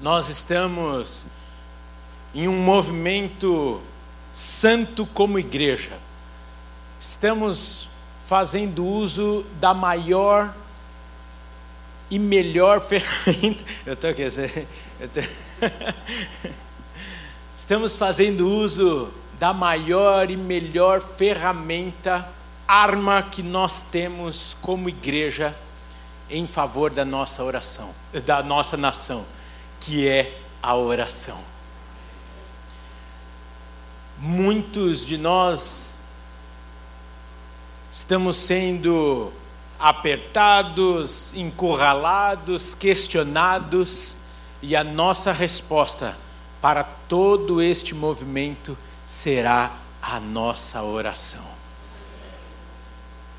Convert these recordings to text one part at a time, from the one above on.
nós estamos em um movimento santo como igreja. Estamos fazendo uso da maior e melhor ferramenta. Eu estou aqui. Eu tô... Estamos fazendo uso da maior e melhor ferramenta, arma que nós temos como igreja em favor da nossa oração, da nossa nação, que é a oração. Muitos de nós estamos sendo apertados, encurralados, questionados, e a nossa resposta para todo este movimento será a nossa oração.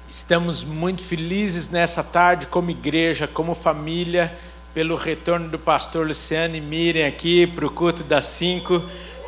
Estamos muito felizes nessa tarde, como igreja, como família, pelo retorno do pastor Luciano e Miriam aqui para o culto das cinco,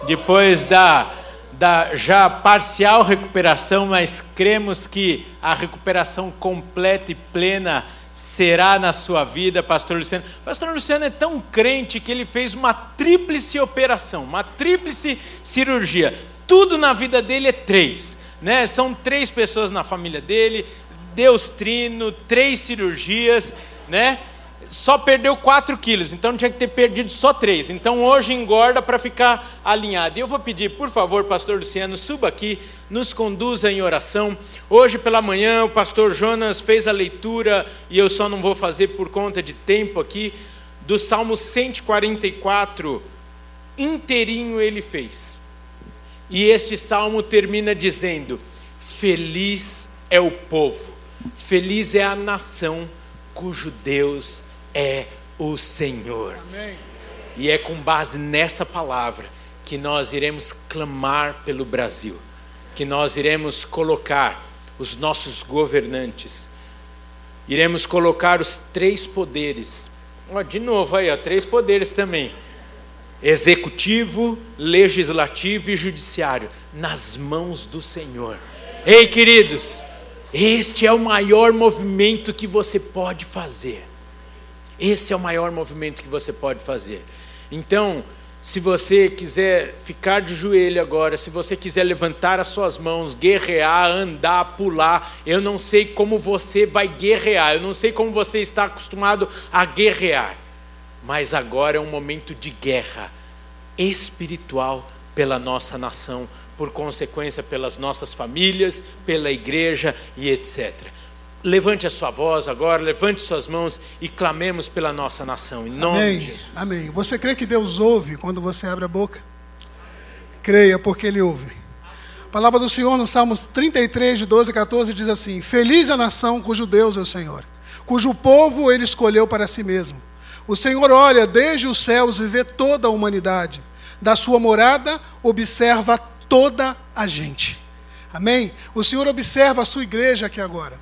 depois da da já parcial recuperação, mas cremos que a recuperação completa e plena será na sua vida, pastor Luciano. Pastor Luciano é tão crente que ele fez uma tríplice operação, uma tríplice cirurgia. Tudo na vida dele é três, né? São três pessoas na família dele, Deus trino, três cirurgias, né? Só perdeu 4 quilos, então tinha que ter perdido só 3. Então hoje engorda para ficar alinhado. E eu vou pedir, por favor, pastor Luciano, suba aqui, nos conduza em oração. Hoje pela manhã o pastor Jonas fez a leitura, e eu só não vou fazer por conta de tempo aqui, do Salmo 144, inteirinho ele fez. E este salmo termina dizendo: Feliz é o povo, feliz é a nação cujo Deus é o Senhor. Amém. E é com base nessa palavra que nós iremos clamar pelo Brasil, que nós iremos colocar os nossos governantes, iremos colocar os três poderes. De novo aí, ó, três poderes também: executivo, legislativo e judiciário, nas mãos do Senhor. Ei, queridos, este é o maior movimento que você pode fazer. Esse é o maior movimento que você pode fazer. Então, se você quiser ficar de joelho agora, se você quiser levantar as suas mãos, guerrear, andar, pular, eu não sei como você vai guerrear, eu não sei como você está acostumado a guerrear, mas agora é um momento de guerra espiritual pela nossa nação, por consequência, pelas nossas famílias, pela igreja e etc. Levante a sua voz agora, levante suas mãos e clamemos pela nossa nação, em nome Amém. de Jesus. Amém. Você crê que Deus ouve quando você abre a boca? Creia, porque Ele ouve. A palavra do Senhor no Salmos 33, de 12 a 14 diz assim: Feliz a nação cujo Deus é o Senhor, cujo povo Ele escolheu para si mesmo. O Senhor olha desde os céus e vê toda a humanidade. Da sua morada observa toda a gente. Amém? O Senhor observa a sua igreja aqui agora.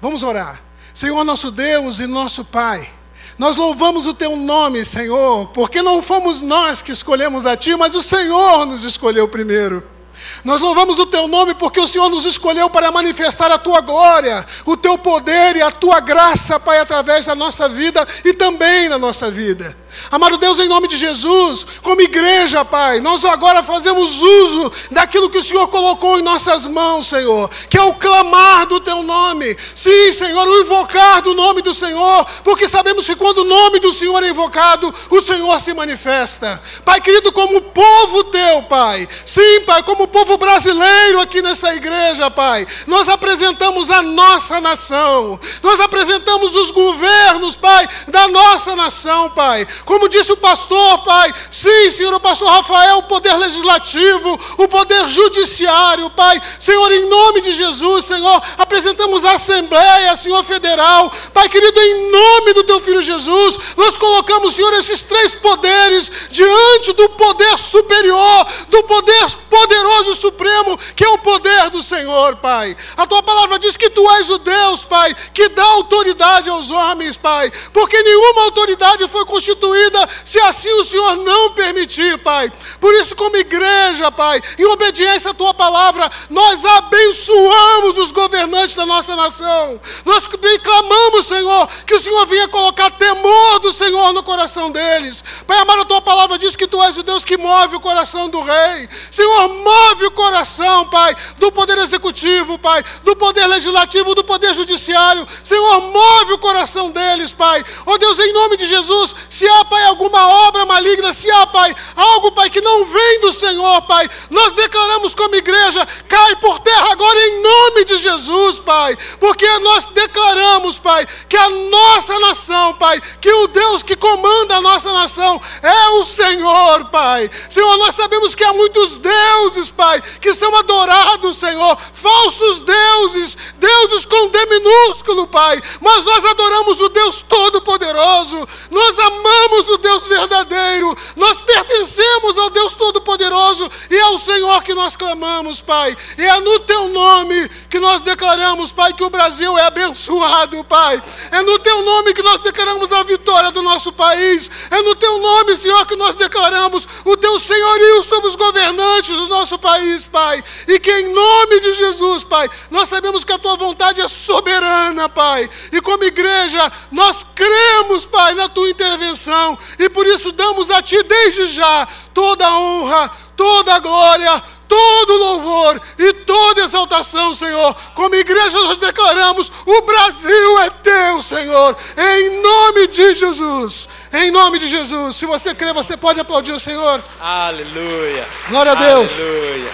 Vamos orar. Senhor nosso Deus e nosso Pai, nós louvamos o Teu nome, Senhor, porque não fomos nós que escolhemos a Ti, mas o Senhor nos escolheu primeiro. Nós louvamos o teu nome porque o Senhor nos escolheu para manifestar a tua glória, o teu poder e a tua graça, Pai, através da nossa vida e também na nossa vida. Amado Deus, em nome de Jesus, como igreja, Pai, nós agora fazemos uso daquilo que o Senhor colocou em nossas mãos, Senhor, que é o clamar do Teu nome. Sim, Senhor, o invocar do nome do Senhor, porque sabemos que quando o nome do Senhor é invocado, o Senhor se manifesta. Pai querido, como povo Teu, Pai, sim, Pai, como povo brasileiro aqui nessa igreja, Pai, nós apresentamos a nossa nação, nós apresentamos os governos, Pai, da nossa nação, Pai como disse o pastor, Pai, sim, Senhor, o pastor Rafael, o poder legislativo, o poder judiciário, Pai. Senhor, em nome de Jesus, Senhor, apresentamos a Assembleia, Senhor Federal. Pai querido, em nome do Teu Filho Jesus, nós colocamos, Senhor, esses três poderes diante do poder superior, do poder poderoso, supremo, que é o poder do Senhor, Pai. A tua palavra diz que tu és o Deus, Pai, que dá autoridade aos homens, Pai, porque nenhuma autoridade foi constituída se assim o Senhor não permitir, Pai. Por isso, como igreja, Pai, em obediência à tua palavra, nós abençoamos os governantes da nossa nação. Nós clamamos, Senhor, que o Senhor venha colocar temor do Senhor no coração deles. Pai amado, a tua palavra diz que tu és o Deus que move o coração do rei. Senhor, move o coração, Pai, do poder executivo, Pai, do poder legislativo, do poder judiciário. Senhor, move o coração deles, Pai. Oh Deus, em nome de Jesus, se há, Pai, alguma obra maligna, se há, Pai, algo, Pai, que não vem do Senhor, Pai, nós declaramos como igreja, cai por terra agora em nome de Jesus, Pai, porque nós declaramos, Pai, que a nossa nação, Pai, que o Deus que comanda a nossa nação é o Senhor, Pai. Senhor, nós sabemos que há muitos deuses, Pai, que são adorados, Senhor, falsos deuses, deuses com D minúsculo, Pai, mas nós adoramos o Deus Todo-Poderoso, nós amamos o Deus verdadeiro, nós pertencemos ao Deus Todo-Poderoso e é o Senhor que nós clamamos, Pai, e é no Teu nome que nós declaramos, Pai, que o Brasil é abençoado, Pai, é no Teu nome que nós declaramos a vitória do nosso país, é no Teu nome, Senhor, que nós declaramos o Teu senhorio sobre os governantes do nosso país, Pai, e que em nome de Jesus, Pai, nós sabemos que a Tua vontade é soberana, Pai, e como igreja, nós cremos, Pai, na Tua intervenção, e por isso damos a Ti desde já toda a honra, toda a glória, todo louvor e toda exaltação, Senhor. Como igreja nós declaramos: o Brasil é teu, Senhor, em nome de Jesus. Em nome de Jesus. Se você crê, você pode aplaudir o Senhor. Aleluia. Glória a Deus. Aleluia.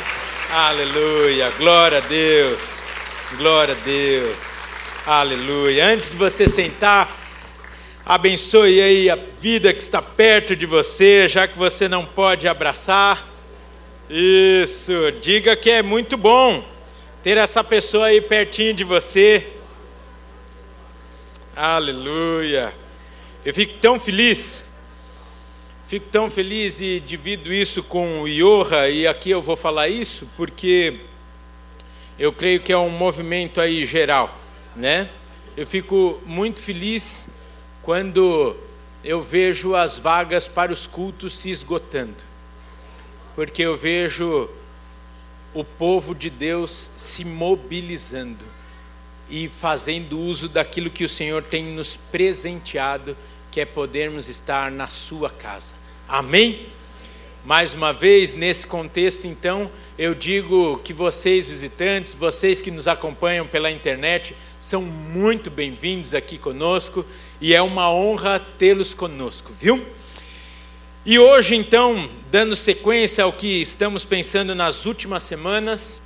Aleluia. Glória a Deus. Glória a Deus. Aleluia. Antes de você sentar, abençoe aí a vida que está perto de você, já que você não pode abraçar. Isso, diga que é muito bom ter essa pessoa aí pertinho de você. Aleluia. Eu fico tão feliz, fico tão feliz e divido isso com o Iorra, e aqui eu vou falar isso porque eu creio que é um movimento aí geral, né? Eu fico muito feliz quando eu vejo as vagas para os cultos se esgotando, porque eu vejo o povo de Deus se mobilizando e fazendo uso daquilo que o Senhor tem nos presenteado que é podermos estar na sua casa. Amém? Mais uma vez, nesse contexto, então, eu digo que vocês, visitantes, vocês que nos acompanham pela internet, são muito bem-vindos aqui conosco e é uma honra tê-los conosco, viu? E hoje, então, dando sequência ao que estamos pensando nas últimas semanas,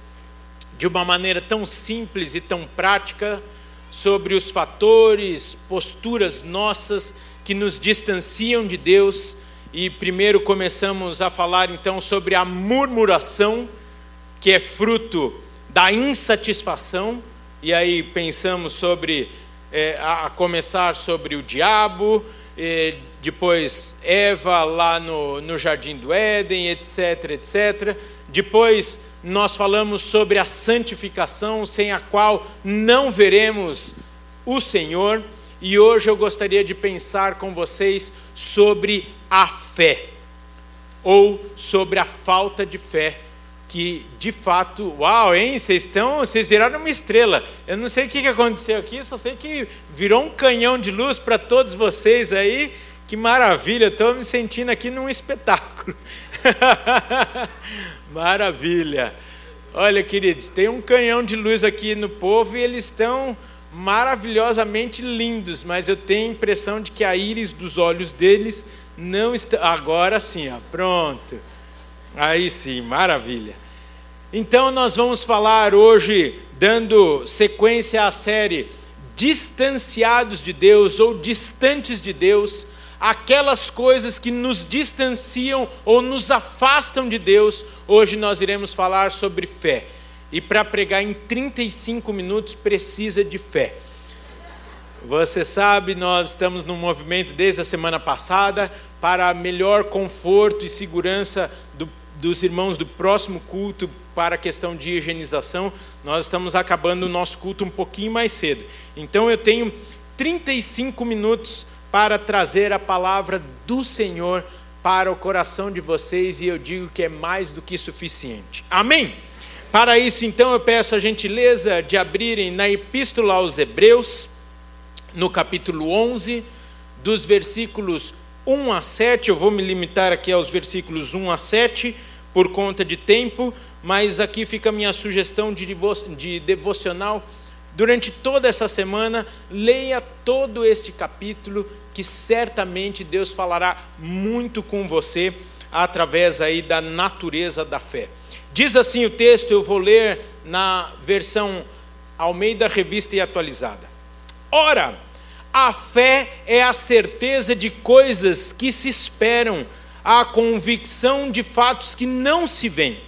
de uma maneira tão simples e tão prática, sobre os fatores, posturas nossas que nos distanciam de Deus. E primeiro começamos a falar então sobre a murmuração, que é fruto da insatisfação. E aí pensamos sobre, é, a começar sobre o diabo, depois Eva lá no, no jardim do Éden, etc, etc. Depois nós falamos sobre a santificação, sem a qual não veremos o Senhor. E hoje eu gostaria de pensar com vocês sobre a fé, ou sobre a falta de fé, que de fato, uau, hein? Vocês estão, vocês viraram uma estrela. Eu não sei o que aconteceu aqui, só sei que virou um canhão de luz para todos vocês aí. Que maravilha, estou me sentindo aqui num espetáculo. maravilha. Olha, queridos, tem um canhão de luz aqui no povo e eles estão maravilhosamente lindos, mas eu tenho a impressão de que a íris dos olhos deles não está. Agora sim, ó, pronto. Aí sim, maravilha. Então nós vamos falar hoje, dando sequência à série Distanciados de Deus ou Distantes de Deus, aquelas coisas que nos distanciam ou nos afastam de Deus. Hoje nós iremos falar sobre fé. E para pregar em 35 minutos precisa de fé. Você sabe, nós estamos num movimento desde a semana passada para melhor conforto e segurança do, dos irmãos do próximo culto para a questão de higienização, nós estamos acabando o nosso culto um pouquinho mais cedo. Então eu tenho 35 minutos para trazer a palavra do Senhor para o coração de vocês e eu digo que é mais do que suficiente. Amém? Para isso, então, eu peço a gentileza de abrirem na Epístola aos Hebreus, no capítulo 11, dos versículos 1 a 7. Eu vou me limitar aqui aos versículos 1 a 7 por conta de tempo, mas aqui fica a minha sugestão de, de devocional. Durante toda essa semana, leia todo este capítulo, que certamente Deus falará muito com você através aí da natureza da fé. Diz assim o texto, eu vou ler na versão Almeida Revista e Atualizada. Ora, a fé é a certeza de coisas que se esperam, a convicção de fatos que não se veem.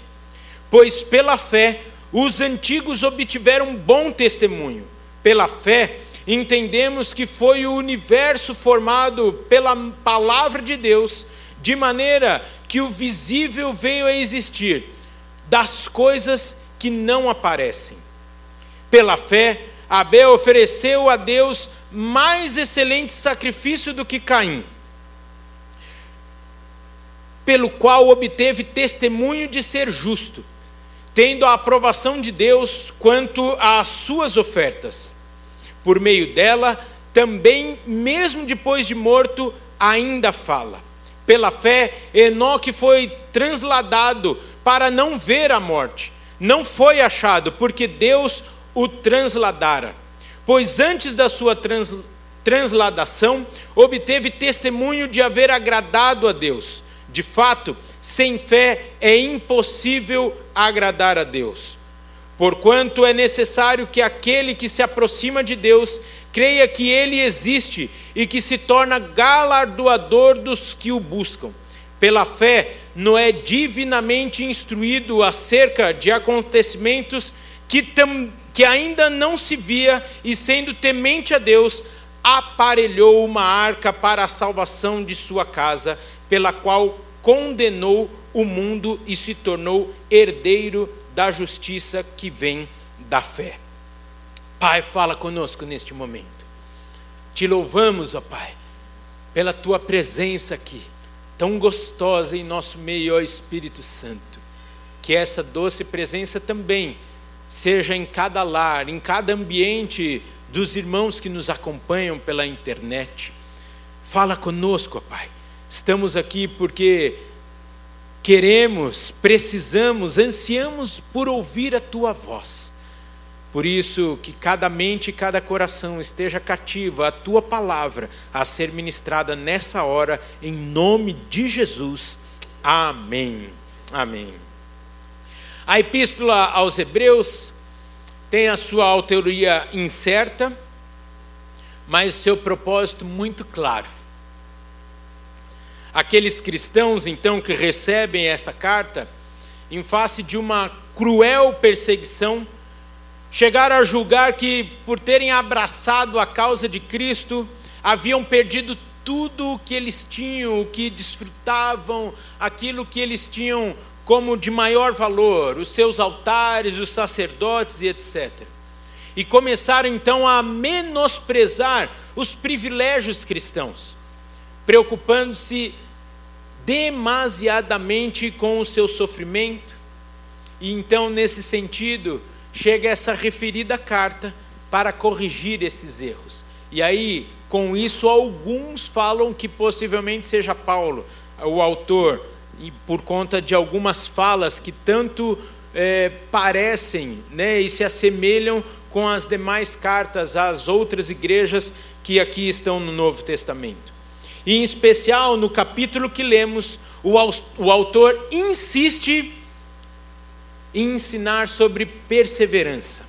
Pois pela fé os antigos obtiveram bom testemunho. Pela fé entendemos que foi o universo formado pela palavra de Deus, de maneira que o visível veio a existir das coisas que não aparecem. Pela fé, Abel ofereceu a Deus mais excelente sacrifício do que Caim, pelo qual obteve testemunho de ser justo, tendo a aprovação de Deus quanto às suas ofertas. Por meio dela, também, mesmo depois de morto, ainda fala. Pela fé, Enoque foi transladado para não ver a morte. Não foi achado, porque Deus o transladara pois antes da sua trans, transladação obteve testemunho de haver agradado a Deus. De fato, sem fé é impossível agradar a Deus. Porquanto é necessário que aquele que se aproxima de Deus creia que ele existe e que se torna galardoador dos que o buscam. Pela fé, Noé divinamente instruído acerca de acontecimentos que, tam, que ainda não se via, e sendo temente a Deus, aparelhou uma arca para a salvação de sua casa, pela qual condenou o mundo e se tornou herdeiro da justiça que vem da fé. Pai, fala conosco neste momento. Te louvamos, ó Pai, pela tua presença aqui, tão gostosa em nosso meio, ó Espírito Santo. Que essa doce presença também seja em cada lar, em cada ambiente dos irmãos que nos acompanham pela internet. Fala conosco, Pai. Estamos aqui porque queremos, precisamos, ansiamos por ouvir a tua voz. Por isso, que cada mente e cada coração esteja cativo à tua palavra a ser ministrada nessa hora, em nome de Jesus. Amém. Amém. A epístola aos Hebreus tem a sua autoria incerta, mas seu propósito muito claro. Aqueles cristãos, então, que recebem essa carta, em face de uma cruel perseguição, chegaram a julgar que, por terem abraçado a causa de Cristo, haviam perdido tudo o que eles tinham, o que desfrutavam, aquilo que eles tinham como de maior valor, os seus altares, os sacerdotes e etc. E começaram então a menosprezar os privilégios cristãos, preocupando-se demasiadamente com o seu sofrimento. E então, nesse sentido, chega essa referida carta para corrigir esses erros. E aí, com isso, alguns falam que possivelmente seja Paulo, o autor e por conta de algumas falas que tanto é, parecem né, e se assemelham com as demais cartas às outras igrejas que aqui estão no Novo Testamento. E, em especial, no capítulo que lemos, o, o autor insiste em ensinar sobre perseverança,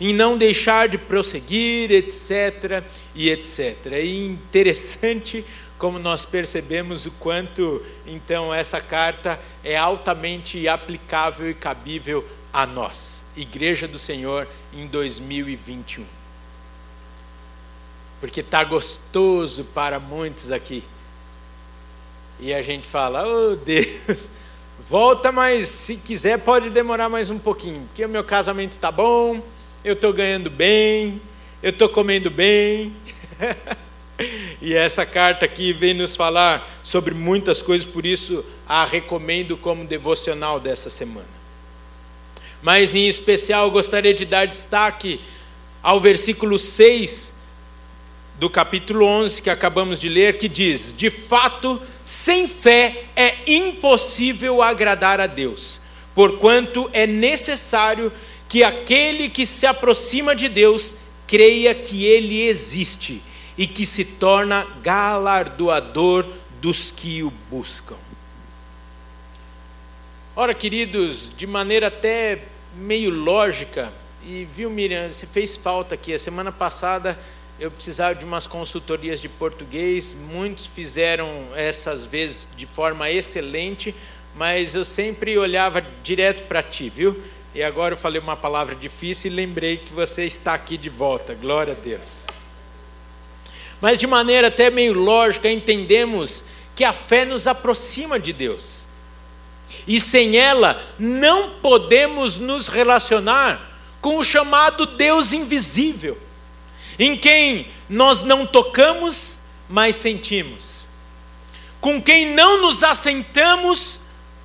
em não deixar de prosseguir, etc. e etc. E interessante como nós percebemos o quanto então essa carta é altamente aplicável e cabível a nós, Igreja do Senhor, em 2021. Porque está gostoso para muitos aqui. E a gente fala, oh Deus, volta, mas se quiser pode demorar mais um pouquinho, porque o meu casamento está bom, eu estou ganhando bem, eu estou comendo bem. e essa carta aqui vem nos falar sobre muitas coisas, por isso a recomendo como devocional dessa semana. Mas em especial gostaria de dar destaque ao versículo 6 do capítulo 11 que acabamos de ler, que diz: De fato, sem fé é impossível agradar a Deus, porquanto é necessário que aquele que se aproxima de Deus creia que ele existe e que se torna galardoador dos que o buscam. Ora, queridos, de maneira até meio lógica, e viu, Miriam, você fez falta aqui. A semana passada eu precisava de umas consultorias de português, muitos fizeram essas vezes de forma excelente, mas eu sempre olhava direto para ti, viu? E agora eu falei uma palavra difícil e lembrei que você está aqui de volta, glória a Deus. Mas de maneira até meio lógica, entendemos que a fé nos aproxima de Deus. E sem ela, não podemos nos relacionar com o chamado Deus invisível em quem nós não tocamos, mas sentimos, com quem não nos assentamos,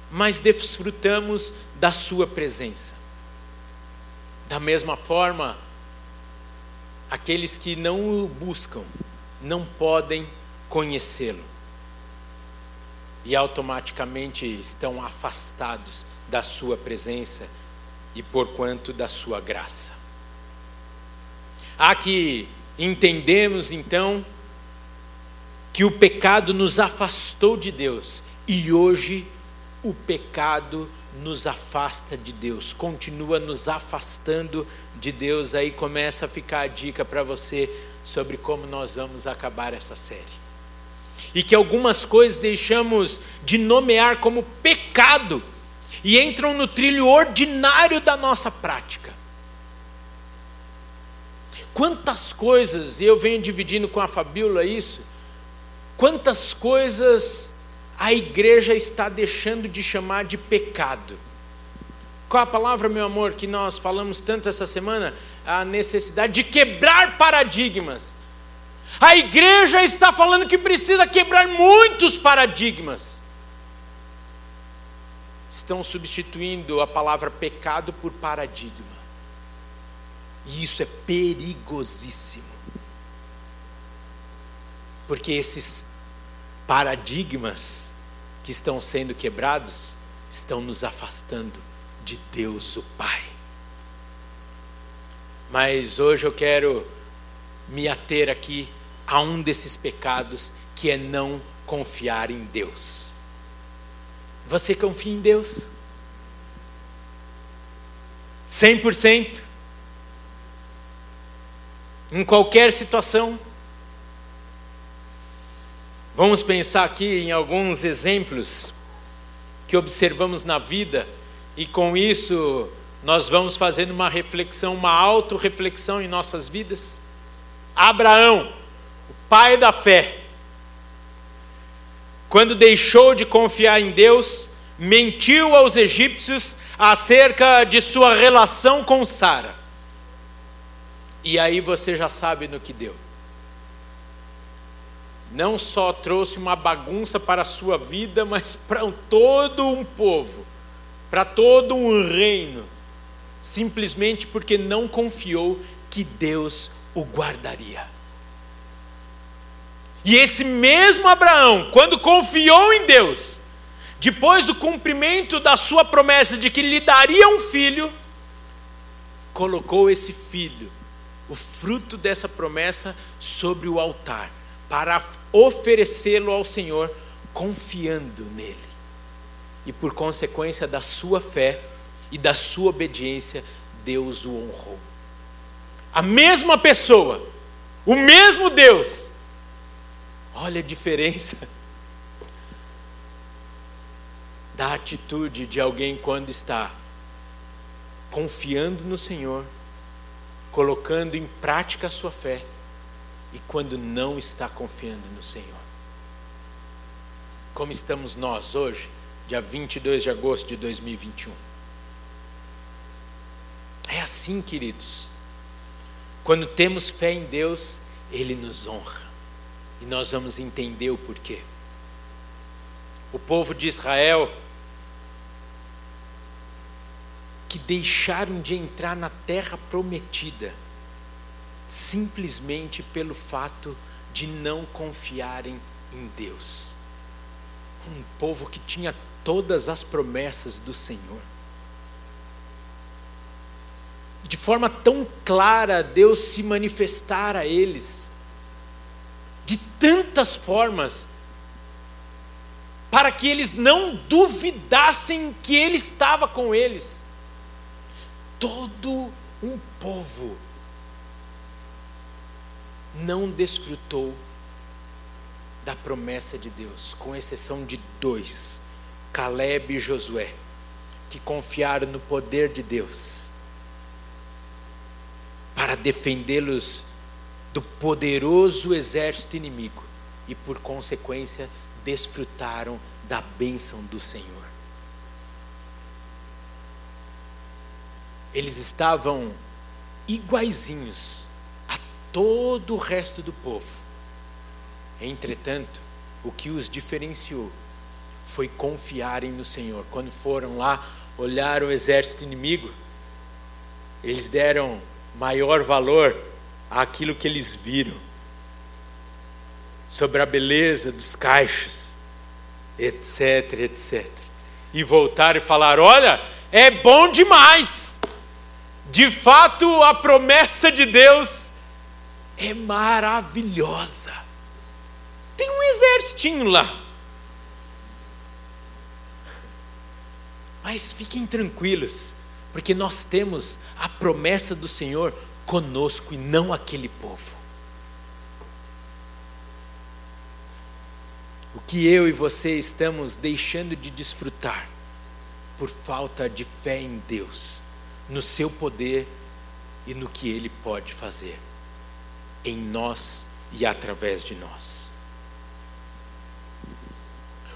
mas desfrutamos da Sua presença. Da mesma forma, aqueles que não o buscam não podem conhecê-lo e automaticamente estão afastados da Sua presença e porquanto da Sua graça. Há que entendemos então que o pecado nos afastou de Deus e hoje o pecado nos afasta de Deus, continua nos afastando de Deus. Aí começa a ficar a dica para você sobre como nós vamos acabar essa série. E que algumas coisas deixamos de nomear como pecado e entram no trilho ordinário da nossa prática. Quantas coisas, e eu venho dividindo com a Fabíola isso, quantas coisas a igreja está deixando de chamar de pecado. Qual a palavra, meu amor, que nós falamos tanto essa semana? A necessidade de quebrar paradigmas. A igreja está falando que precisa quebrar muitos paradigmas. Estão substituindo a palavra pecado por paradigma. E isso é perigosíssimo. Porque esses paradigmas que estão sendo quebrados estão nos afastando de Deus o Pai. Mas hoje eu quero me ater aqui a um desses pecados que é não confiar em Deus. Você confia em Deus? 100%? em qualquer situação. Vamos pensar aqui em alguns exemplos que observamos na vida e com isso nós vamos fazendo uma reflexão, uma autorreflexão em nossas vidas. Abraão, o pai da fé, quando deixou de confiar em Deus, mentiu aos egípcios acerca de sua relação com Sara. E aí você já sabe no que deu. Não só trouxe uma bagunça para a sua vida, mas para todo um povo, para todo um reino, simplesmente porque não confiou que Deus o guardaria. E esse mesmo Abraão, quando confiou em Deus, depois do cumprimento da sua promessa de que lhe daria um filho, colocou esse filho o fruto dessa promessa sobre o altar, para oferecê-lo ao Senhor, confiando nele. E por consequência da sua fé e da sua obediência, Deus o honrou. A mesma pessoa, o mesmo Deus. Olha a diferença da atitude de alguém quando está confiando no Senhor colocando em prática a sua fé e quando não está confiando no Senhor. Como estamos nós hoje, dia 22 de agosto de 2021. É assim, queridos. Quando temos fé em Deus, Ele nos honra. E nós vamos entender o porquê. O povo de Israel, que deixaram de entrar na terra prometida, simplesmente pelo fato de não confiarem em Deus. Um povo que tinha todas as promessas do Senhor. De forma tão clara, Deus se manifestar a eles, de tantas formas, para que eles não duvidassem que Ele estava com eles. Todo um povo não desfrutou da promessa de Deus, com exceção de dois, Caleb e Josué, que confiaram no poder de Deus para defendê-los do poderoso exército inimigo e, por consequência, desfrutaram da bênção do Senhor. Eles estavam iguaizinhos todo o resto do povo. Entretanto, o que os diferenciou foi confiarem no Senhor. Quando foram lá olhar o exército inimigo, eles deram maior valor àquilo que eles viram, sobre a beleza dos caixas, etc, etc. E voltaram e falaram: Olha, é bom demais. De fato, a promessa de Deus é maravilhosa. Tem um exército lá. Mas fiquem tranquilos, porque nós temos a promessa do Senhor conosco e não aquele povo. O que eu e você estamos deixando de desfrutar por falta de fé em Deus, no seu poder e no que Ele pode fazer em nós e através de nós.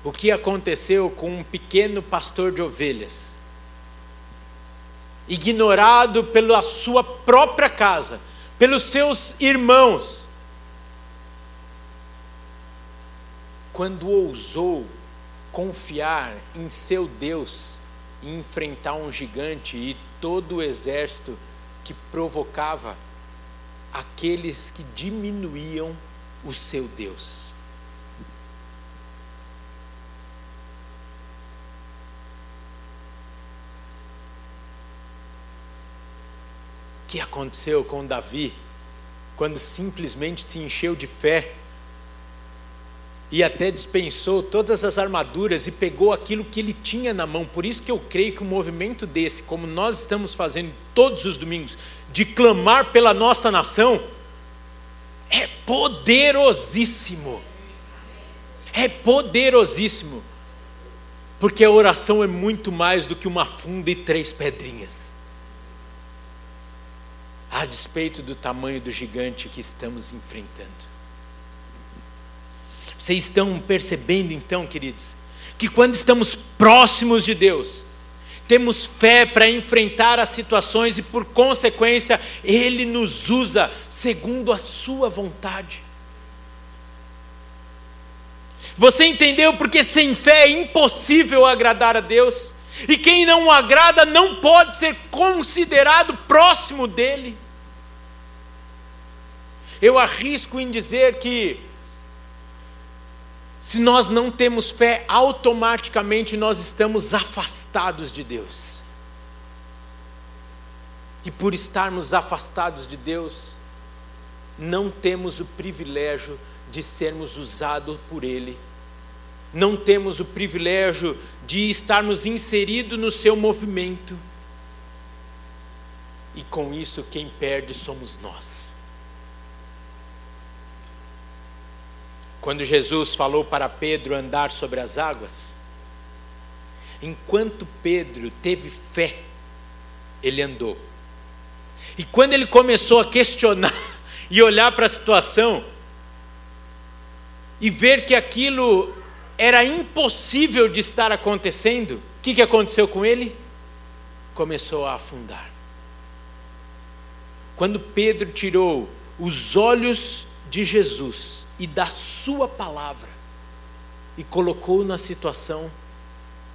O que aconteceu com um pequeno pastor de ovelhas, ignorado pela sua própria casa, pelos seus irmãos, quando ousou confiar em seu Deus e enfrentar um gigante e todo o exército que provocava aqueles que diminuíam o seu Deus. Que aconteceu com Davi quando simplesmente se encheu de fé e até dispensou todas as armaduras e pegou aquilo que ele tinha na mão. Por isso que eu creio que um movimento desse, como nós estamos fazendo todos os domingos, de clamar pela nossa nação, é poderosíssimo. É poderosíssimo. Porque a oração é muito mais do que uma funda e três pedrinhas. A despeito do tamanho do gigante que estamos enfrentando. Vocês estão percebendo então, queridos, que quando estamos próximos de Deus, temos fé para enfrentar as situações e, por consequência, Ele nos usa segundo a Sua vontade. Você entendeu porque sem fé é impossível agradar a Deus? E quem não o agrada não pode ser considerado próximo dele. Eu arrisco em dizer que se nós não temos fé, automaticamente nós estamos afastados de Deus. E por estarmos afastados de Deus, não temos o privilégio de sermos usados por Ele, não temos o privilégio de estarmos inseridos no seu movimento, e com isso quem perde somos nós. Quando Jesus falou para Pedro andar sobre as águas, enquanto Pedro teve fé, ele andou. E quando ele começou a questionar e olhar para a situação, e ver que aquilo era impossível de estar acontecendo, o que, que aconteceu com ele? Começou a afundar. Quando Pedro tirou os olhos de Jesus e da Sua palavra e colocou na situação,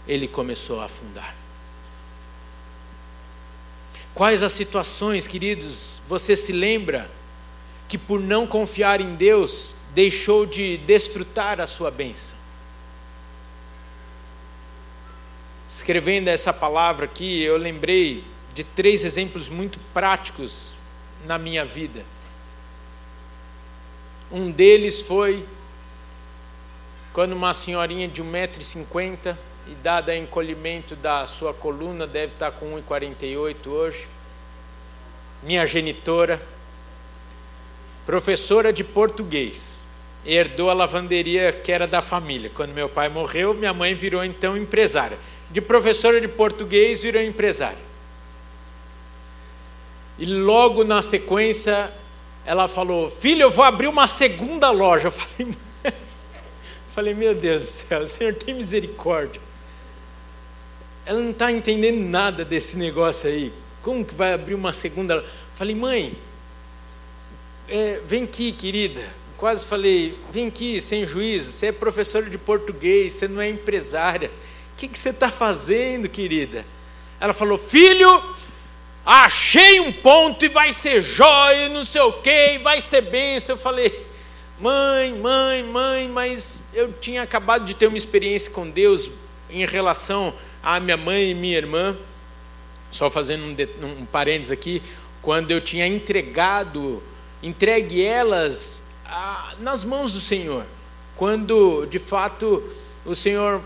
ele começou a afundar. Quais as situações, queridos, você se lembra que por não confiar em Deus deixou de desfrutar a sua bênção? Escrevendo essa palavra aqui, eu lembrei de três exemplos muito práticos na minha vida. Um deles foi quando uma senhorinha de 1,50m, idade a encolhimento da sua coluna, deve estar com 1,48 hoje, minha genitora, professora de português, herdou a lavanderia que era da família. Quando meu pai morreu, minha mãe virou então empresária. De professora de português virou empresária. E logo na sequência ela falou: Filho, eu vou abrir uma segunda loja. Eu falei, falei Meu Deus do céu, o Senhor tem misericórdia. Ela não está entendendo nada desse negócio aí. Como que vai abrir uma segunda loja? Falei, mãe, é, vem aqui, querida. Quase falei, vem aqui, sem juízo. Você é professora de português, você não é empresária. O que, que você está fazendo, querida? Ela falou, filho, achei um ponto e vai ser jóia, não sei o quê, e vai ser bênção. Eu falei, mãe, mãe, mãe, mas eu tinha acabado de ter uma experiência com Deus em relação à minha mãe e minha irmã. Só fazendo um, um parênteses aqui, quando eu tinha entregado, entregue elas a, nas mãos do Senhor. Quando de fato o Senhor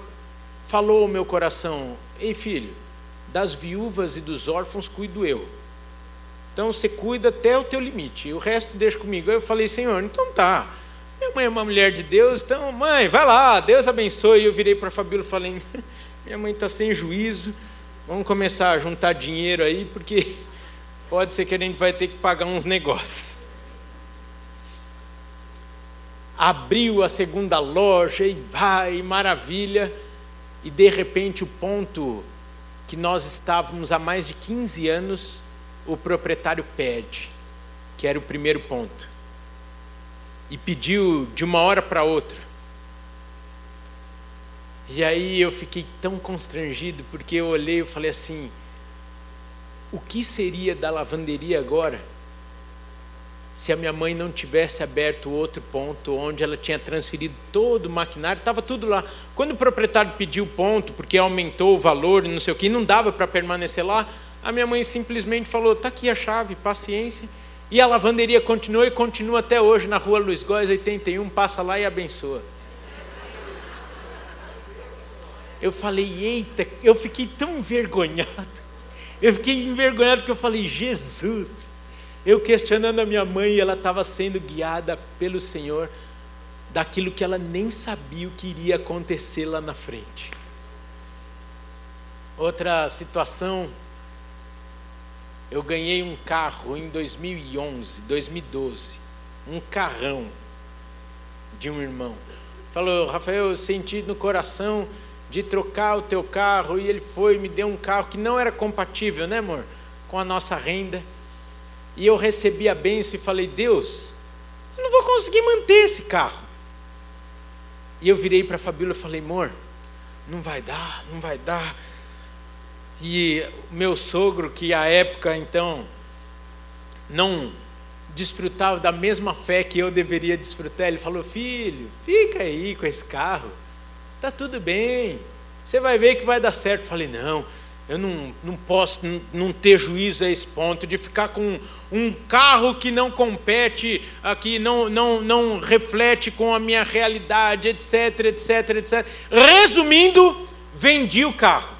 falou ao meu coração: Ei filho, das viúvas e dos órfãos cuido eu. Então você cuida até o teu limite, o resto deixa comigo. Aí eu falei, Senhor, então tá. Minha mãe é uma mulher de Deus, então, mãe, vai lá, Deus abençoe. E eu virei para Fabíola e falei, minha mãe está sem juízo, vamos começar a juntar dinheiro aí, porque pode ser que a gente vai ter que pagar uns negócios. Abriu a segunda loja e vai, maravilha, e de repente o ponto que nós estávamos há mais de 15 anos, o proprietário pede, que era o primeiro ponto. E pediu de uma hora para outra. E aí eu fiquei tão constrangido, porque eu olhei e falei assim: o que seria da lavanderia agora? Se a minha mãe não tivesse aberto outro ponto onde ela tinha transferido todo o maquinário, estava tudo lá. Quando o proprietário pediu o ponto, porque aumentou o valor não sei o que, não dava para permanecer lá, a minha mãe simplesmente falou: está aqui a chave, paciência. E a lavanderia continuou e continua até hoje na rua Luiz Góes 81, passa lá e abençoa. Eu falei, eita, eu fiquei tão envergonhado. Eu fiquei envergonhado que eu falei, Jesus, eu questionando a minha mãe, ela estava sendo guiada pelo Senhor daquilo que ela nem sabia o que iria acontecer lá na frente. Outra situação, eu ganhei um carro em 2011, 2012, um carrão de um irmão. Falou, Rafael, eu senti no coração de trocar o teu carro e ele foi e me deu um carro que não era compatível, né, amor, com a nossa renda. E eu recebi a benção e falei: Deus, eu não vou conseguir manter esse carro. E eu virei para a Fabíola e falei: amor, não vai dar, não vai dar. E meu sogro, que à época então não desfrutava da mesma fé que eu deveria desfrutar, ele falou: Filho, fica aí com esse carro, tá tudo bem, você vai ver que vai dar certo. Eu falei: Não, eu não, não posso não ter juízo a esse ponto de ficar com um carro que não compete, que não, não, não reflete com a minha realidade, etc, etc, etc. Resumindo, vendi o carro.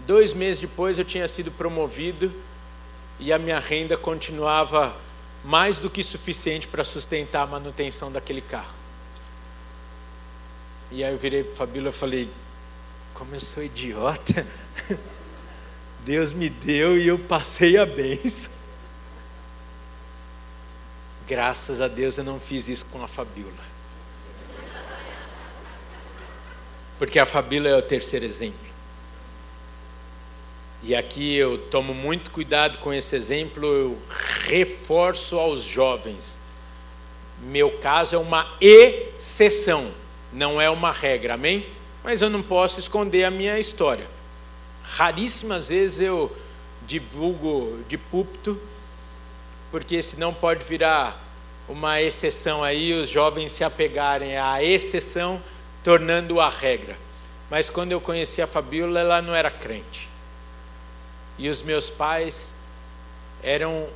Dois meses depois eu tinha sido promovido e a minha renda continuava mais do que suficiente para sustentar a manutenção daquele carro. E aí eu virei para o Fabíola e falei, como eu sou idiota, Deus me deu e eu passei a benção. Graças a Deus eu não fiz isso com a Fabiola. porque a Fabíola é o terceiro exemplo. E aqui eu tomo muito cuidado com esse exemplo, eu reforço aos jovens. Meu caso é uma exceção, não é uma regra, amém? Mas eu não posso esconder a minha história. Raríssimas vezes eu divulgo de púlpito, porque senão pode virar uma exceção aí, os jovens se apegarem à exceção, tornando a regra. Mas quando eu conheci a Fabíola, ela não era crente. E os meus pais eram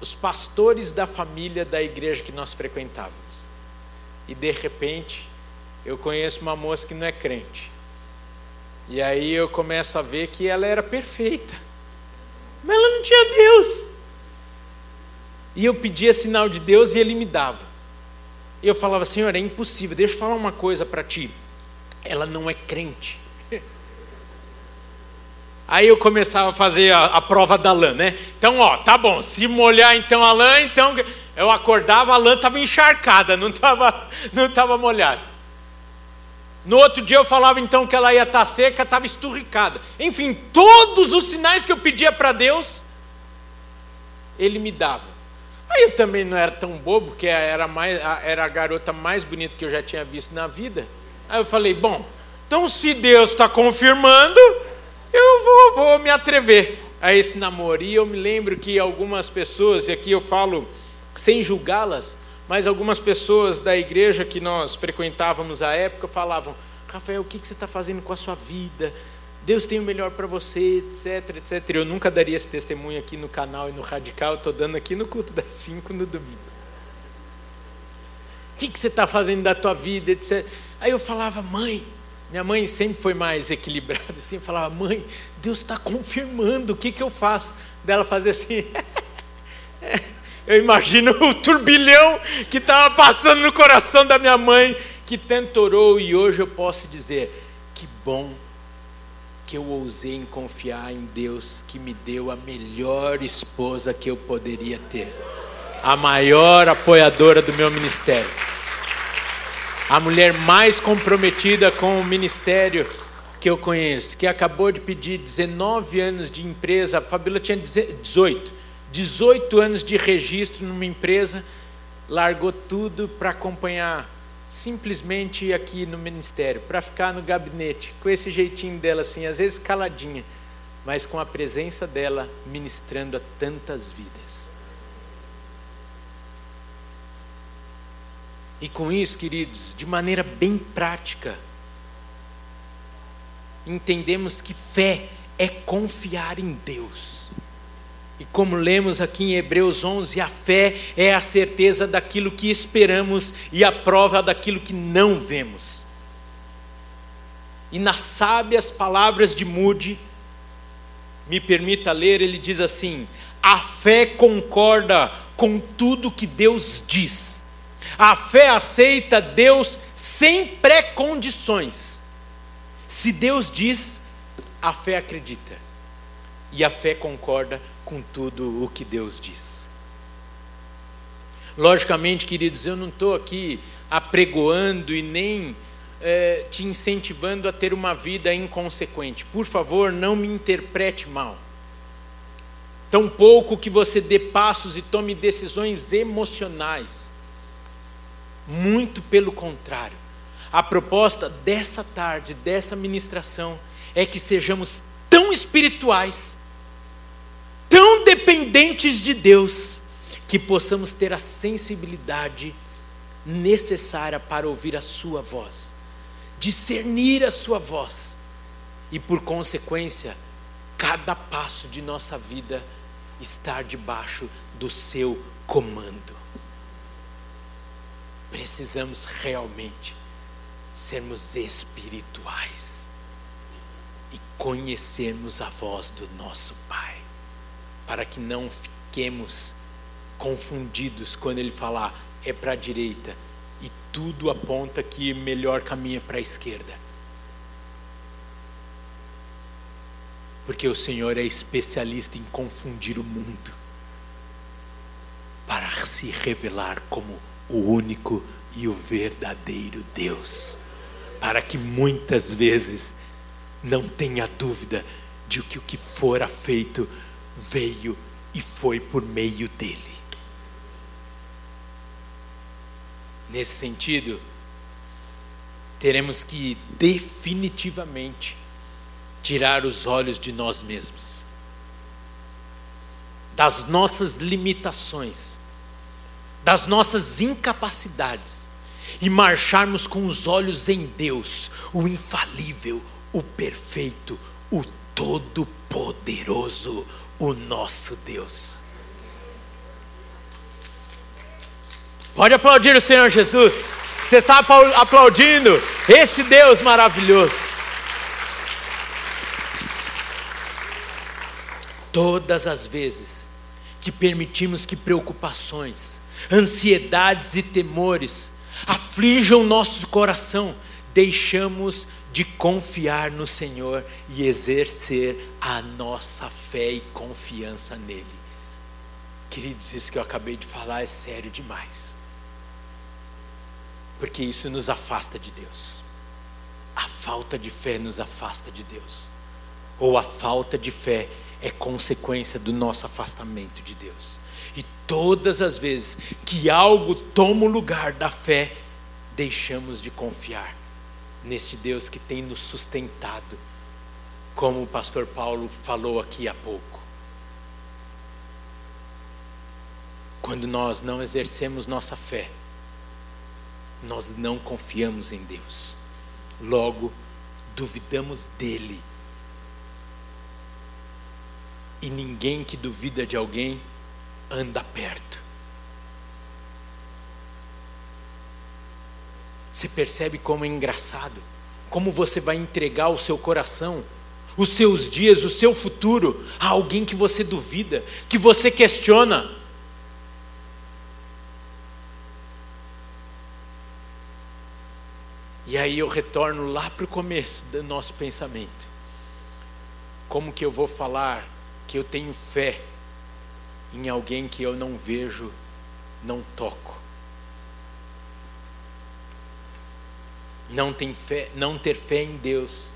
os pastores da família da igreja que nós frequentávamos. E de repente, eu conheço uma moça que não é crente. E aí eu começo a ver que ela era perfeita. Mas ela não tinha Deus. E eu pedia sinal de Deus e ele me dava. E eu falava, Senhor, é impossível, deixa eu falar uma coisa para ti. Ela não é crente. Aí eu começava a fazer a, a, prova da lã, né? Então, ó, tá bom, se molhar então a lã, então eu acordava, a lã estava encharcada, não estava não tava molhada. No outro dia eu falava então que ela ia estar tá seca, estava esturricada. Enfim, todos os sinais que eu pedia para Deus, Ele me dava. Aí eu também não era tão bobo, porque era, mais, era a garota mais bonita que eu já tinha visto na vida. Aí eu falei, bom, então se Deus está confirmando, eu vou, vou me atrever a esse namoro. E eu me lembro que algumas pessoas, e aqui eu falo sem julgá-las, mas algumas pessoas da igreja que nós frequentávamos à época falavam: Rafael, o que você está fazendo com a sua vida? Deus tem o melhor para você, etc, etc. Eu nunca daria esse testemunho aqui no canal e no Radical, estou dando aqui no culto das 5 no domingo. O que você está fazendo da tua vida, etc. Aí eu falava, mãe, minha mãe sempre foi mais equilibrada, assim, eu falava, mãe, Deus está confirmando, o que, que eu faço? Dela fazer assim. eu imagino o turbilhão que estava passando no coração da minha mãe, que tanto orou, e hoje eu posso dizer, que bom que eu ousei em confiar em Deus que me deu a melhor esposa que eu poderia ter, a maior apoiadora do meu ministério a mulher mais comprometida com o ministério que eu conheço, que acabou de pedir 19 anos de empresa, a Fabíola tinha 18, 18 anos de registro numa empresa, largou tudo para acompanhar simplesmente aqui no ministério, para ficar no gabinete, com esse jeitinho dela assim, às vezes caladinha, mas com a presença dela ministrando a tantas vidas. E com isso, queridos, de maneira bem prática, entendemos que fé é confiar em Deus. E como lemos aqui em Hebreus 11, a fé é a certeza daquilo que esperamos e a prova daquilo que não vemos. E nas sábias palavras de Moody, me permita ler, ele diz assim: a fé concorda com tudo que Deus diz a fé aceita Deus sem pré-condições. Se Deus diz, a fé acredita. E a fé concorda com tudo o que Deus diz. Logicamente, queridos, eu não estou aqui apregoando e nem é, te incentivando a ter uma vida inconsequente. Por favor, não me interprete mal. Tampouco que você dê passos e tome decisões emocionais muito pelo contrário. A proposta dessa tarde, dessa ministração, é que sejamos tão espirituais, tão dependentes de Deus, que possamos ter a sensibilidade necessária para ouvir a Sua voz, discernir a Sua voz e, por consequência, cada passo de nossa vida estar debaixo do Seu comando. Precisamos realmente sermos espirituais e conhecermos a voz do nosso Pai, para que não fiquemos confundidos quando Ele falar é para a direita e tudo aponta que melhor caminho é para a esquerda. Porque o Senhor é especialista em confundir o mundo para se revelar como o único e o verdadeiro Deus. para que muitas vezes não tenha dúvida de que o que fora feito veio e foi por meio dele. Nesse sentido, teremos que definitivamente tirar os olhos de nós mesmos, das nossas limitações, das nossas incapacidades e marcharmos com os olhos em Deus, o infalível, o perfeito, o todo-poderoso, o nosso Deus. Pode aplaudir o Senhor Jesus. Você está aplaudindo esse Deus maravilhoso. Todas as vezes que permitimos que preocupações, ansiedades e temores aflijam nosso coração, deixamos de confiar no Senhor e exercer a nossa fé e confiança nele. Queridos, isso que eu acabei de falar é sério demais. Porque isso nos afasta de Deus. A falta de fé nos afasta de Deus. Ou a falta de fé é consequência do nosso afastamento de Deus. E todas as vezes que algo toma o lugar da fé, deixamos de confiar nesse Deus que tem nos sustentado, como o pastor Paulo falou aqui há pouco. Quando nós não exercemos nossa fé, nós não confiamos em Deus, logo duvidamos dEle. E ninguém que duvida de alguém anda perto. Você percebe como é engraçado? Como você vai entregar o seu coração, os seus dias, o seu futuro a alguém que você duvida, que você questiona. E aí eu retorno lá para o começo do nosso pensamento. Como que eu vou falar que eu tenho fé em alguém que eu não vejo, não toco? Não, tem fé, não ter fé em Deus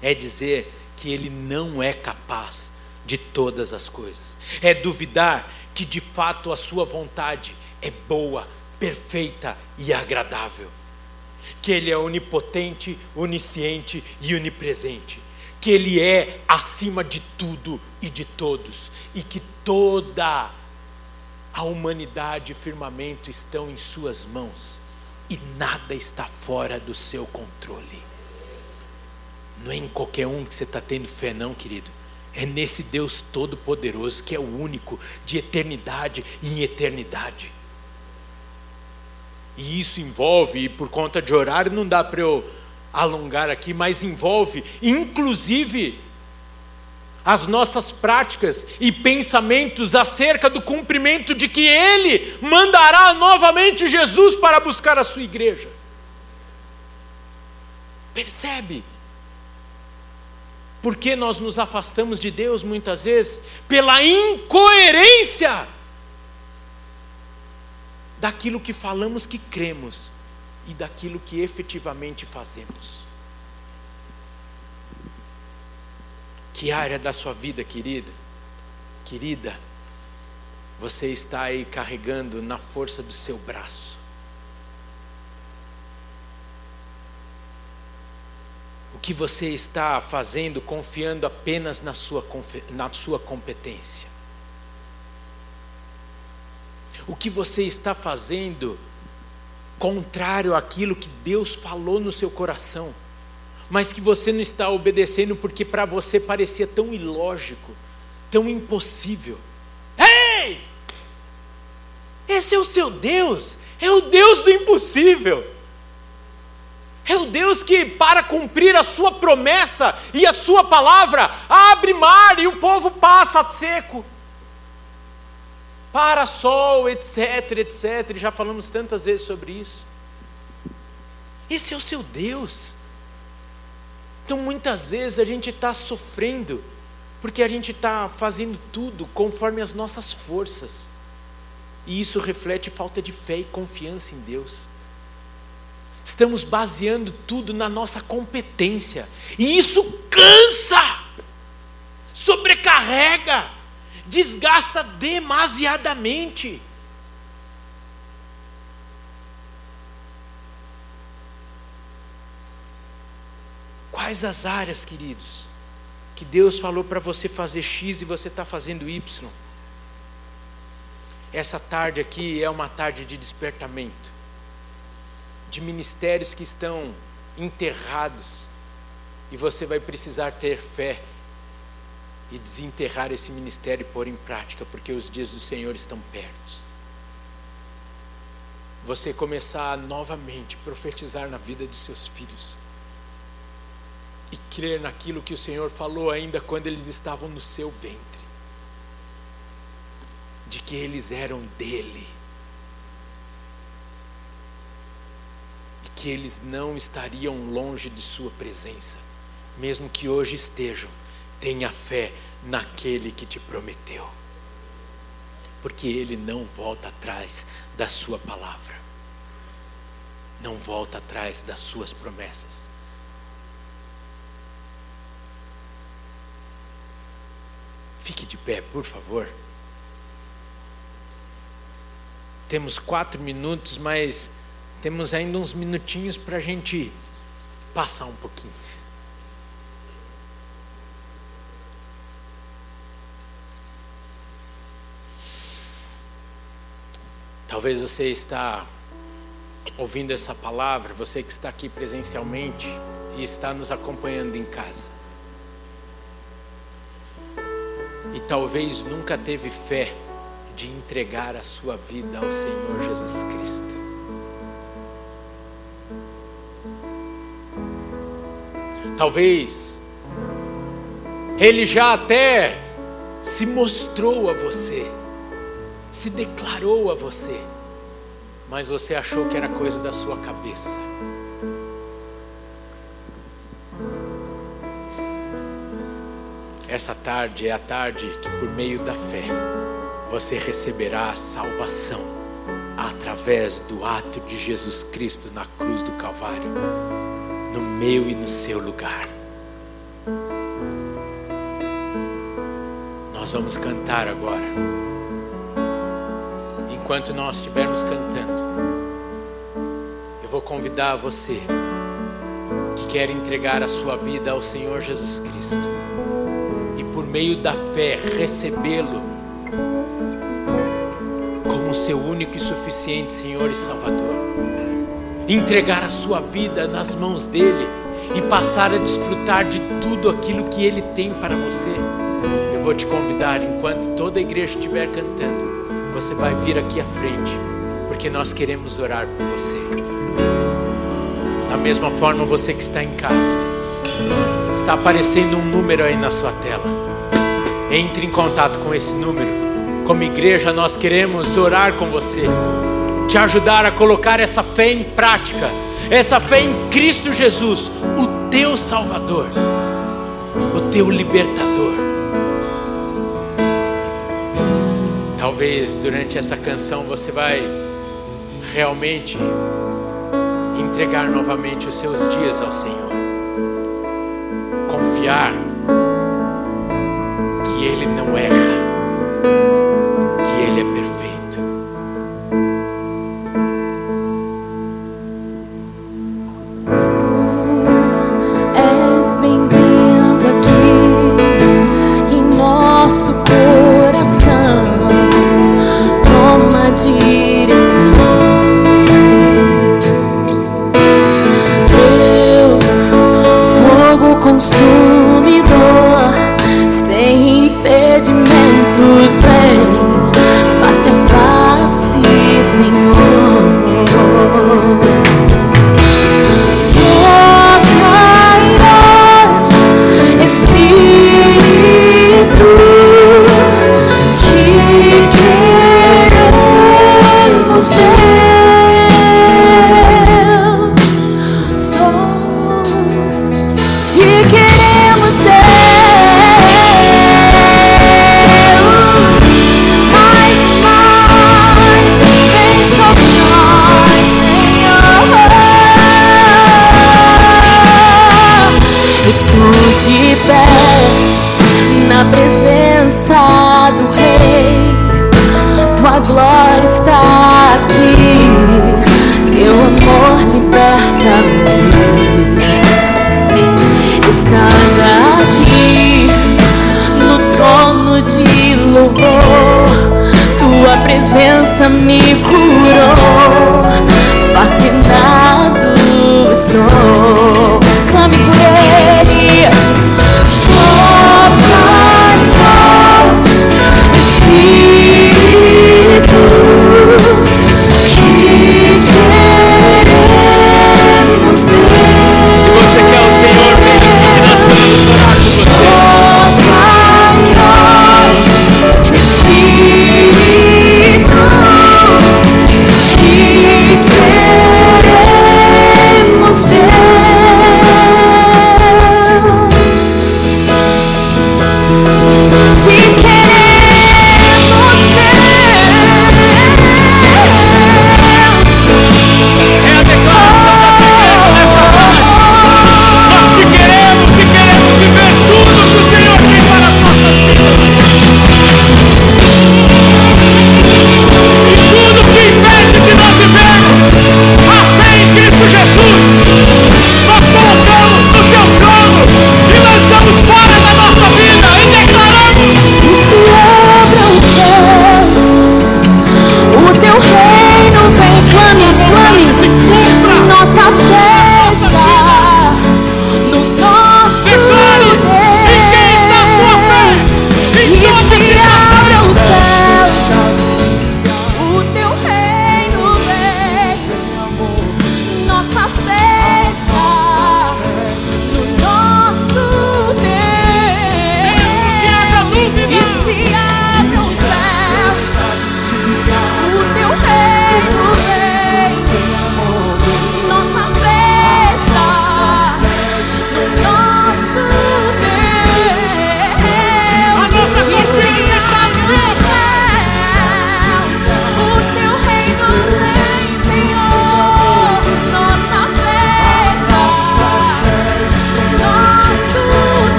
é dizer que Ele não é capaz de todas as coisas, é duvidar que de fato a Sua vontade é boa, perfeita e agradável, que Ele é onipotente, onisciente e onipresente, que Ele é acima de tudo e de todos, e que toda a humanidade e firmamento estão em Suas mãos e nada está fora do seu controle. Não é em qualquer um que você está tendo fé, não, querido. É nesse Deus Todo-Poderoso que é o único de eternidade em eternidade. E isso envolve, e por conta de horário não dá para eu alongar aqui, mas envolve, inclusive, as nossas práticas e pensamentos acerca do cumprimento de que Ele mandará novamente Jesus para buscar a sua igreja. Percebe? Porque nós nos afastamos de Deus muitas vezes pela incoerência daquilo que falamos que cremos e daquilo que efetivamente fazemos. Que área da sua vida, querida, querida, você está aí carregando na força do seu braço? O que você está fazendo confiando apenas na sua, na sua competência? O que você está fazendo contrário àquilo que Deus falou no seu coração? Mas que você não está obedecendo porque para você parecia tão ilógico, tão impossível. Ei! Esse é o seu Deus, é o Deus do impossível. É o Deus que, para cumprir a sua promessa e a sua palavra, abre mar e o povo passa seco. Para sol, etc, etc. Já falamos tantas vezes sobre isso. Esse é o seu Deus. Então muitas vezes a gente está sofrendo, porque a gente está fazendo tudo conforme as nossas forças, e isso reflete falta de fé e confiança em Deus. Estamos baseando tudo na nossa competência. E isso cansa, sobrecarrega, desgasta demasiadamente. Quais as áreas, queridos, que Deus falou para você fazer X e você está fazendo Y? Essa tarde aqui é uma tarde de despertamento, de ministérios que estão enterrados, e você vai precisar ter fé e desenterrar esse ministério e pôr em prática, porque os dias do Senhor estão perto. Você começar a novamente profetizar na vida dos seus filhos e crer naquilo que o Senhor falou ainda quando eles estavam no seu ventre de que eles eram dele. E que eles não estariam longe de Sua presença, mesmo que hoje estejam. Tenha fé naquele que te prometeu, porque Ele não volta atrás da Sua palavra, não volta atrás das Suas promessas. Fique de pé, por favor. Temos quatro minutos, mas temos ainda uns minutinhos para a gente passar um pouquinho. Talvez você está ouvindo essa palavra, você que está aqui presencialmente e está nos acompanhando em casa. E talvez nunca teve fé de entregar a sua vida ao Senhor Jesus Cristo. Talvez Ele já até se mostrou a você, se declarou a você, mas você achou que era coisa da sua cabeça. Essa tarde é a tarde que, por meio da fé, você receberá a salvação através do ato de Jesus Cristo na cruz do Calvário, no meu e no seu lugar. Nós vamos cantar agora. Enquanto nós estivermos cantando, eu vou convidar você que quer entregar a sua vida ao Senhor Jesus Cristo e por meio da fé recebê-lo seu único e suficiente Senhor e Salvador. Entregar a sua vida nas mãos dele e passar a desfrutar de tudo aquilo que ele tem para você. Eu vou te convidar, enquanto toda a igreja estiver cantando, você vai vir aqui à frente, porque nós queremos orar por você. Da mesma forma, você que está em casa, está aparecendo um número aí na sua tela. Entre em contato com esse número como igreja, nós queremos orar com você, te ajudar a colocar essa fé em prática, essa fé em Cristo Jesus, o teu Salvador, o teu libertador. Talvez durante essa canção você vai realmente entregar novamente os seus dias ao Senhor, confiar que Ele não erra ele é perfeito. glória está aqui. Teu amor liberta-me. Estás aqui no trono de louvor. Tua presença me curou. Fascinado estou. Clame por ele.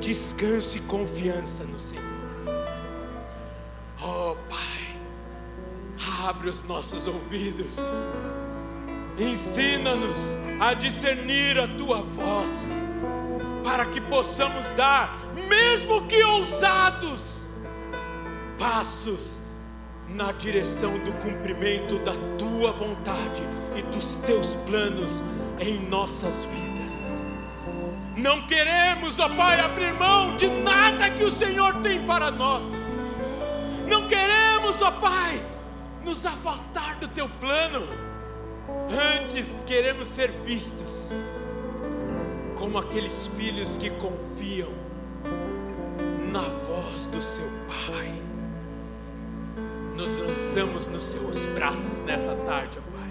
Descanso e confiança no Senhor. Oh Pai, abre os nossos ouvidos, ensina-nos a discernir a tua voz, para que possamos dar, mesmo que ousados, passos na direção do cumprimento da tua vontade e dos teus planos em nossas vidas. Não queremos, ó Pai, abrir mão de nada que o Senhor tem para nós. Não queremos, ó Pai, nos afastar do teu plano. Antes queremos ser vistos como aqueles filhos que confiam na voz do seu Pai nos lançamos nos seus braços nessa tarde, ó Pai,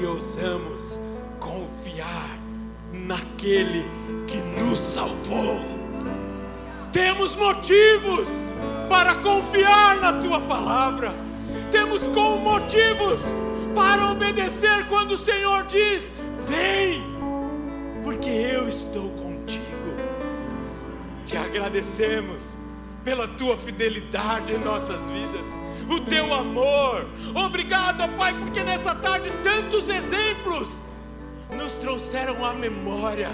e ousamos confiar naquele que nos salvou. Temos motivos para confiar na tua palavra, temos com motivos para obedecer quando o Senhor diz: Vem, porque eu estou contigo. Te agradecemos pela tua fidelidade em nossas vidas, o teu amor. Obrigado, Pai, porque nessa tarde tantos exemplos nos trouxeram à memória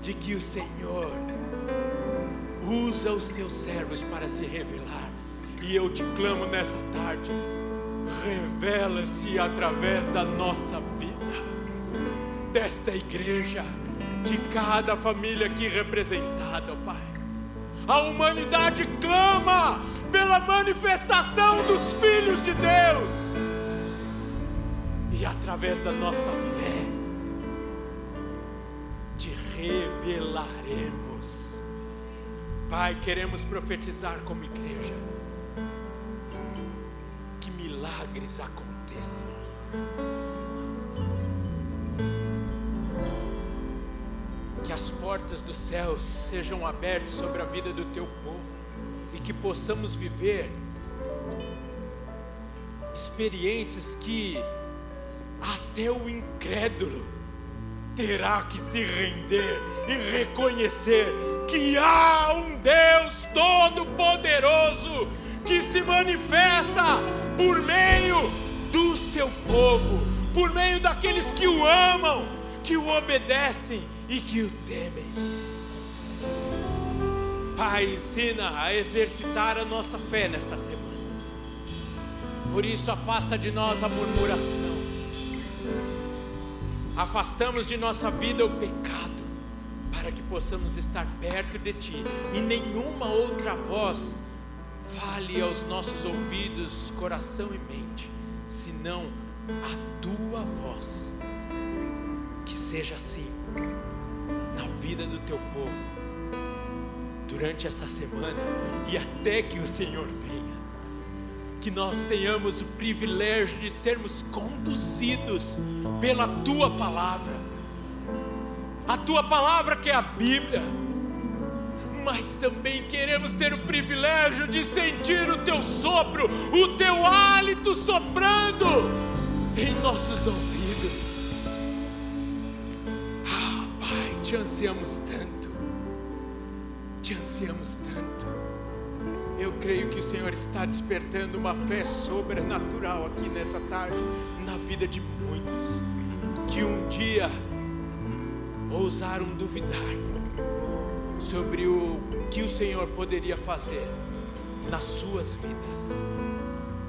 de que o Senhor usa os teus servos para se revelar. E eu te clamo nessa tarde, revela-se através da nossa vida, desta igreja, de cada família aqui representada, ó Pai. A humanidade clama pela manifestação dos filhos de Deus. E através da nossa fé, revelaremos. Pai, queremos profetizar como igreja. Que milagres aconteçam. que as portas dos céus sejam abertas sobre a vida do teu povo e que possamos viver experiências que até o incrédulo terá que se render e reconhecer que há um Deus todo-poderoso que se manifesta por meio do seu povo, por meio daqueles que o amam, que o obedecem e que o temem. Pai, ensina a exercitar a nossa fé nessa semana. Por isso, afasta de nós a murmuração. Afastamos de nossa vida o pecado, para que possamos estar perto de Ti e nenhuma outra voz fale aos nossos ouvidos, coração e mente, senão a Tua voz. Que seja assim na vida do Teu povo durante essa semana e até que o Senhor venha. Que nós tenhamos o privilégio de sermos conduzidos pela tua palavra. A tua palavra que é a Bíblia. mas também queremos ter o privilégio de sentir o teu sopro, o teu hálito soprando em nossos ouvidos. Ah, Pai, te ansiamos tanto, te ansiamos tanto. Creio que o Senhor está despertando uma fé sobrenatural aqui nessa tarde, na vida de muitos, que um dia ousaram duvidar sobre o que o Senhor poderia fazer nas suas vidas.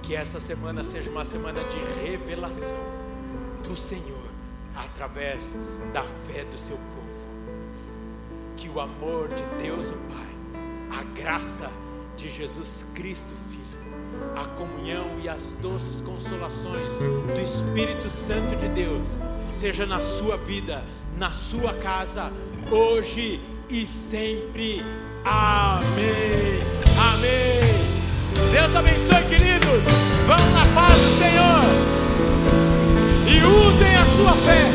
Que essa semana seja uma semana de revelação do Senhor através da fé do seu povo. Que o amor de Deus o Pai, a graça Jesus Cristo Filho, a comunhão e as doces consolações do Espírito Santo de Deus seja na sua vida, na sua casa, hoje e sempre. Amém. Amém. Deus abençoe, queridos. Vão na paz do Senhor. E usem a sua fé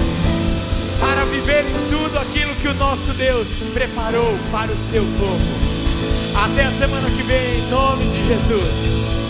para viver em tudo aquilo que o nosso Deus preparou para o seu povo. Até a semana que vem, em nome de Jesus.